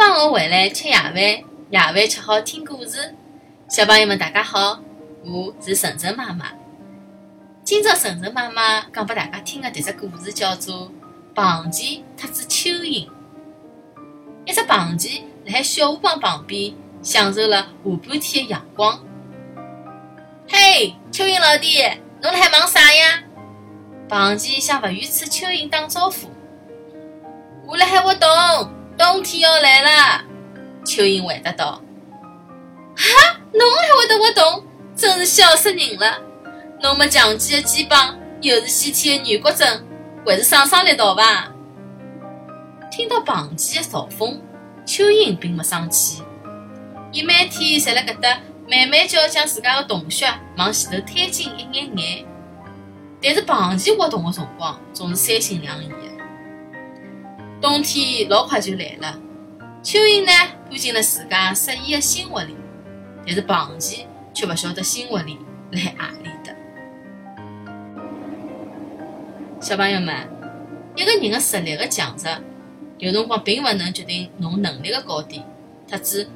放学回来吃夜饭，夜饭吃好听故事。小朋友们，大家好，我是晨晨妈妈。今朝晨晨妈妈讲拨大家听的迭只故事叫做《螃蟹特子蚯蚓》。一只螃蟹辣海小河浜旁边享受了下半天的阳光。嘿，蚯蚓老弟，侬辣海忙啥呀？螃蟹向勿远处蚯蚓打招呼。我辣海活动。冬天要来了，蚯蚓回答道：“哈，侬还会得活动，真是笑死人了！侬没强健的肩膀，又是先天的软骨症，还是伤伤力道伐？”听到螃蟹的嘲讽，蚯蚓并没生气，伊每天侪辣搿搭慢慢叫将自家的洞穴往前头推进一眼眼。但是螃蟹活动的辰光总是三心两意的。冬天老快就来了，蚯蚓呢搬进了自家适宜的新窝里，但是螃蟹却不晓得新窝里辣阿里的。小朋友们，一个人的实力的强弱，有辰光并不能决定侬能力的高低，特指